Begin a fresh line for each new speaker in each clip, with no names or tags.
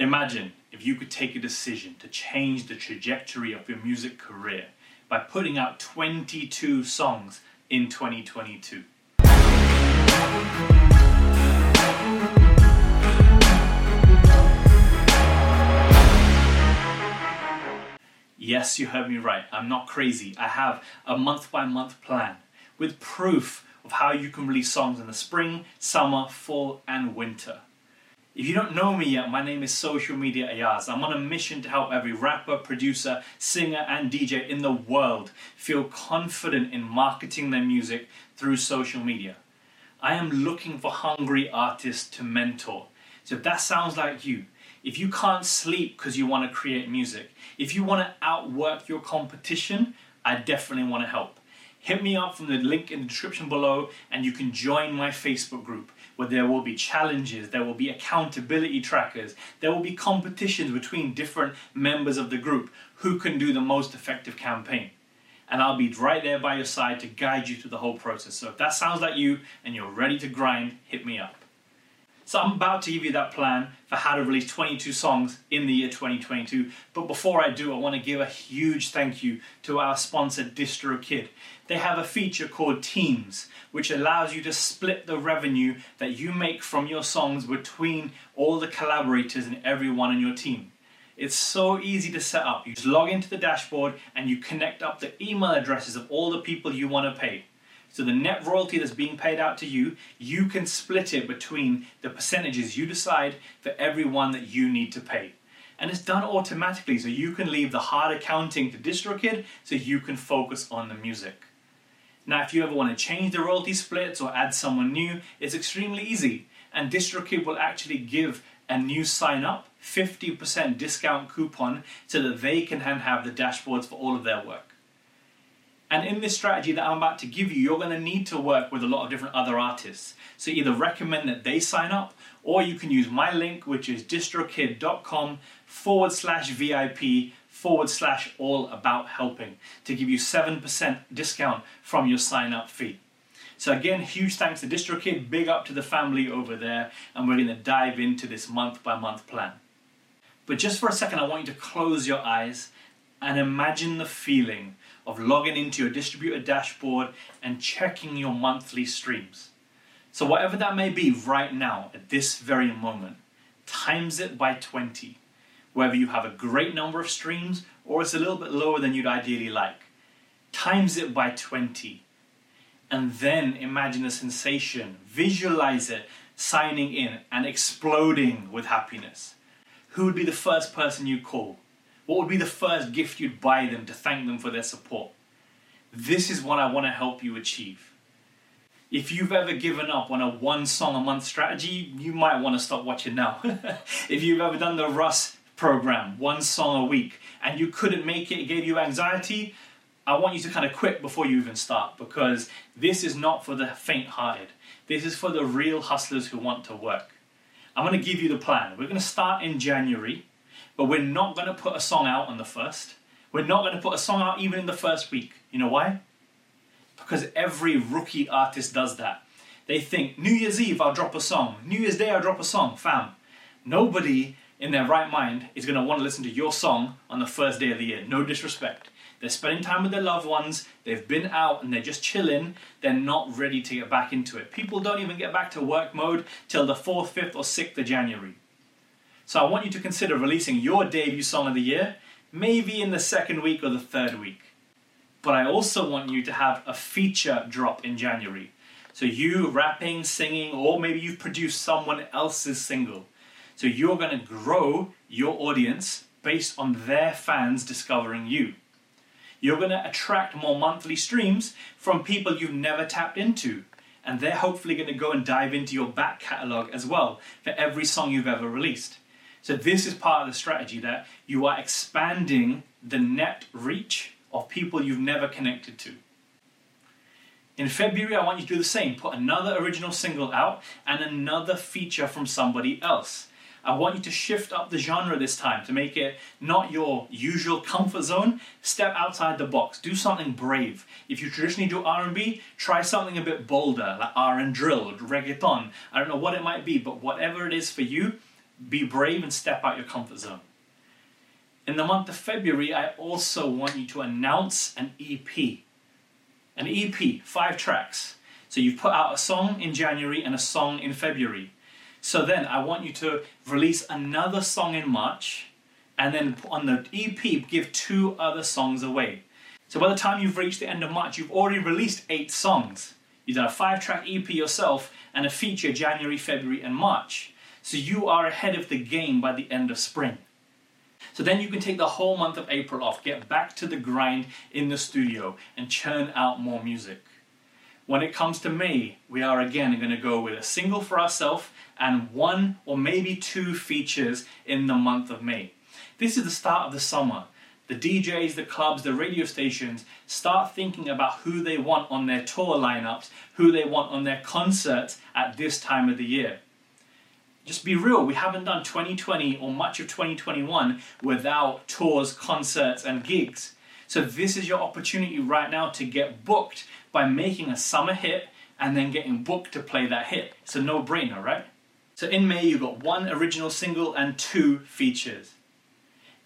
Imagine if you could take a decision to change the trajectory of your music career by putting out 22 songs in 2022. Yes, you heard me right. I'm not crazy. I have a month by month plan with proof of how you can release songs in the spring, summer, fall, and winter. If you don't know me yet, my name is Social Media Ayaz. I'm on a mission to help every rapper, producer, singer, and DJ in the world feel confident in marketing their music through social media. I am looking for hungry artists to mentor. So if that sounds like you, if you can't sleep because you want to create music, if you want to outwork your competition, I definitely want to help. Hit me up from the link in the description below and you can join my Facebook group where there will be challenges, there will be accountability trackers, there will be competitions between different members of the group who can do the most effective campaign. And I'll be right there by your side to guide you through the whole process. So if that sounds like you and you're ready to grind, hit me up. So I'm about to give you that plan for how to release 22 songs in the year 2022. But before I do, I want to give a huge thank you to our sponsor DistroKid. They have a feature called Teams, which allows you to split the revenue that you make from your songs between all the collaborators and everyone in your team. It's so easy to set up. You just log into the dashboard and you connect up the email addresses of all the people you want to pay. So the net royalty that's being paid out to you, you can split it between the percentages you decide for everyone that you need to pay. And it's done automatically, so you can leave the hard accounting to DistroKid so you can focus on the music. Now, if you ever want to change the royalty splits or add someone new, it's extremely easy. And DistroKid will actually give a new sign up 50% discount coupon so that they can have the dashboards for all of their work. And in this strategy that I'm about to give you, you're going to need to work with a lot of different other artists. So either recommend that they sign up, or you can use my link, which is distrokid.com forward slash VIP forward slash all about helping to give you 7% discount from your sign up fee. So again, huge thanks to DistroKid, big up to the family over there, and we're going to dive into this month by month plan. But just for a second, I want you to close your eyes and imagine the feeling of logging into your distributor dashboard and checking your monthly streams. So, whatever that may be right now, at this very moment, times it by 20. Whether you have a great number of streams or it's a little bit lower than you'd ideally like, times it by 20. And then imagine the sensation, visualize it signing in and exploding with happiness. Who would be the first person you call? What would be the first gift you'd buy them to thank them for their support? This is what I want to help you achieve. If you've ever given up on a one song a month strategy, you might want to stop watching now. if you've ever done the Russ program, one song a week, and you couldn't make it, it gave you anxiety, I want you to kind of quit before you even start because this is not for the faint hearted. This is for the real hustlers who want to work. I'm going to give you the plan. We're going to start in January but we're not going to put a song out on the first. We're not going to put a song out even in the first week. You know why? Because every rookie artist does that. They think, New Year's Eve, I'll drop a song. New Year's Day, I'll drop a song. Fam, nobody in their right mind is going to want to listen to your song on the first day of the year. No disrespect. They're spending time with their loved ones, they've been out and they're just chilling, they're not ready to get back into it. People don't even get back to work mode till the 4th, 5th, or 6th of January. So I want you to consider releasing your debut song of the year, maybe in the second week or the third week. But I also want you to have a feature drop in January. So you rapping, singing, or maybe you've produced someone else's single. So you're going to grow your audience based on their fans discovering you. You're going to attract more monthly streams from people you've never tapped into. And they're hopefully going to go and dive into your back catalogue as well for every song you've ever released. So this is part of the strategy that you are expanding the net reach of people you've never connected to. In February, I want you to do the same. Put another original single out and another feature from somebody else. I want you to shift up the genre this time to make it not your usual comfort zone. Step outside the box. Do something brave. If you traditionally do R&B, try something a bit bolder, like R and drill, reggaeton. I don't know what it might be, but whatever it is for you, Be brave and step out your comfort zone. In the month of February, I also want you to announce an EP. An EP, five tracks. So you've put out a song in January and a song in February. So then I want you to release another song in March and then on the EP give two other songs away. So by the time you've reached the end of March, you've already released eight songs. You've done a five track EP yourself and a feature January, February, and March. So you are ahead of the game by the end of spring. So then you can take the whole month of April off, get back to the grind in the studio, and churn out more music. When it comes to May, we are again going to go with a single for ourselves and one or maybe two features in the month of May. This is the start of the summer. The DJs, the clubs, the radio stations start thinking about who they want on their tour lineups, who they want on their concerts at this time of the year. Just be real, we haven't done 2020 or much of 2021 without tours, concerts, and gigs. So, this is your opportunity right now to get booked by making a summer hit and then getting booked to play that hit. It's a no brainer, right? So, in May, you've got one original single and two features.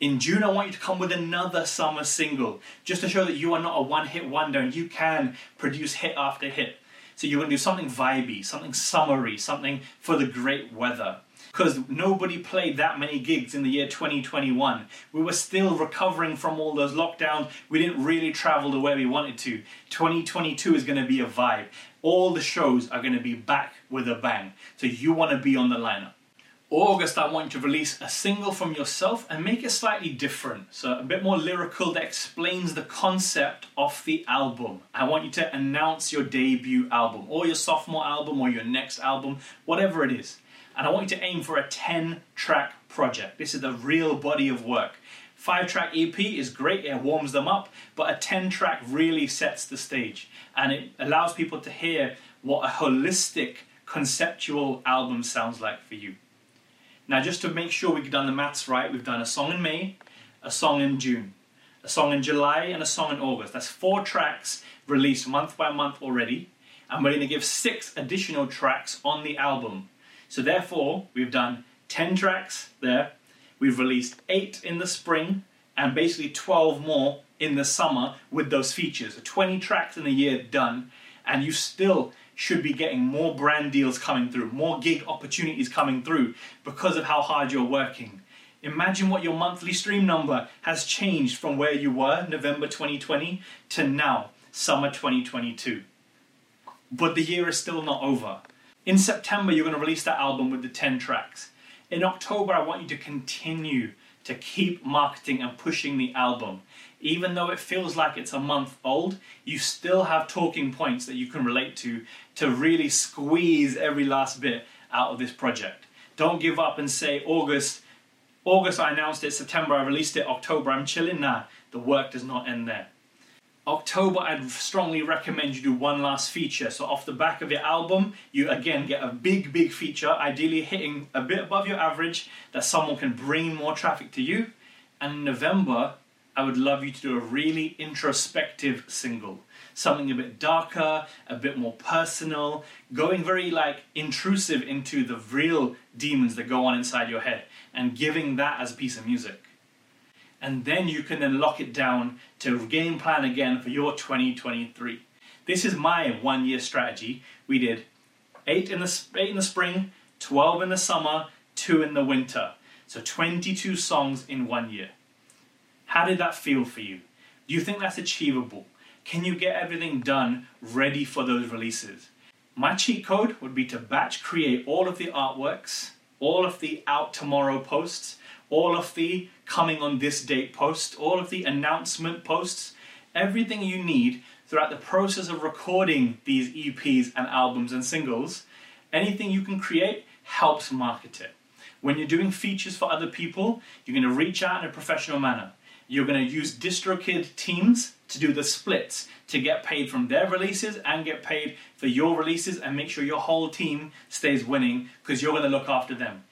In June, I want you to come with another summer single, just to show that you are not a one hit wonder and you can produce hit after hit. So you're going to do something vibey, something summery, something for the great weather. Because nobody played that many gigs in the year 2021. We were still recovering from all those lockdowns. We didn't really travel the way we wanted to. 2022 is going to be a vibe. All the shows are going to be back with a bang. So you want to be on the lineup. August, I want you to release a single from yourself and make it slightly different. So, a bit more lyrical that explains the concept of the album. I want you to announce your debut album, or your sophomore album, or your next album, whatever it is. And I want you to aim for a 10 track project. This is the real body of work. Five track EP is great, it warms them up, but a 10 track really sets the stage and it allows people to hear what a holistic conceptual album sounds like for you. Now, just to make sure we've done the maths right, we've done a song in May, a song in June, a song in July, and a song in August. That's four tracks released month by month already, and we're going to give six additional tracks on the album. So, therefore, we've done 10 tracks there, we've released eight in the spring, and basically 12 more in the summer with those features. So 20 tracks in a year done, and you still should be getting more brand deals coming through, more gig opportunities coming through because of how hard you're working. Imagine what your monthly stream number has changed from where you were November 2020 to now, summer 2022. But the year is still not over. In September, you're going to release that album with the 10 tracks. In October, I want you to continue to keep marketing and pushing the album even though it feels like it's a month old, you still have talking points that you can relate to to really squeeze every last bit out of this project. Don't give up and say, August, August I announced it, September I released it, October I'm chilling. Nah, the work does not end there. October, I'd strongly recommend you do one last feature. So, off the back of your album, you again get a big, big feature, ideally hitting a bit above your average, that someone can bring more traffic to you. And November, I would love you to do a really introspective single. Something a bit darker, a bit more personal, going very like intrusive into the real demons that go on inside your head and giving that as a piece of music. And then you can then lock it down to game plan again for your 2023. This is my one year strategy. We did eight in the, eight in the spring, 12 in the summer, two in the winter. So 22 songs in one year. How did that feel for you? Do you think that's achievable? Can you get everything done ready for those releases? My cheat code would be to batch create all of the artworks, all of the out tomorrow posts, all of the coming on this date posts, all of the announcement posts, everything you need throughout the process of recording these EPs and albums and singles. Anything you can create helps market it. When you're doing features for other people, you're going to reach out in a professional manner. You're going to use DistroKid teams to do the splits to get paid from their releases and get paid for your releases and make sure your whole team stays winning because you're going to look after them.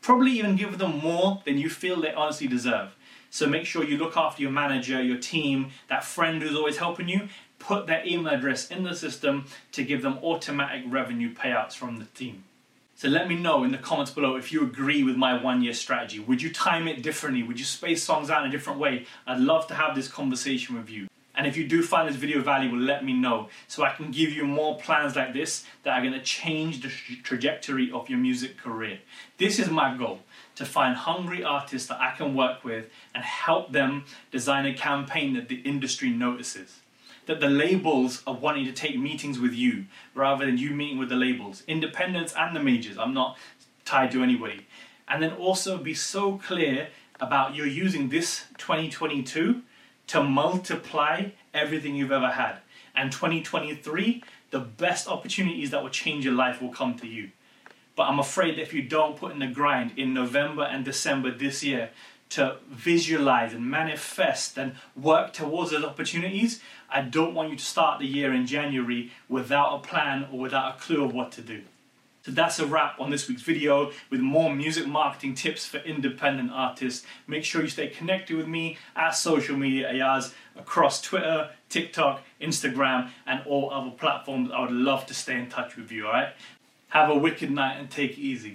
Probably even give them more than you feel they honestly deserve. So make sure you look after your manager, your team, that friend who's always helping you. Put their email address in the system to give them automatic revenue payouts from the team. So let me know in the comments below if you agree with my one year strategy. Would you time it differently? Would you space songs out in a different way? I'd love to have this conversation with you. And if you do find this video valuable, let me know so I can give you more plans like this that are going to change the trajectory of your music career. This is my goal to find hungry artists that I can work with and help them design a campaign that the industry notices. That the labels are wanting to take meetings with you rather than you meeting with the labels, independents and the majors. I'm not tied to anybody. And then also be so clear about you're using this 2022 to multiply everything you've ever had. And 2023, the best opportunities that will change your life will come to you. But I'm afraid that if you don't put in the grind in November and December this year to visualize and manifest and work towards those opportunities, I don't want you to start the year in January without a plan or without a clue of what to do. So that's a wrap on this week's video with more music marketing tips for independent artists. Make sure you stay connected with me at social media Ayaz across Twitter, TikTok, Instagram, and all other platforms. I would love to stay in touch with you, alright? Have a wicked night and take it easy.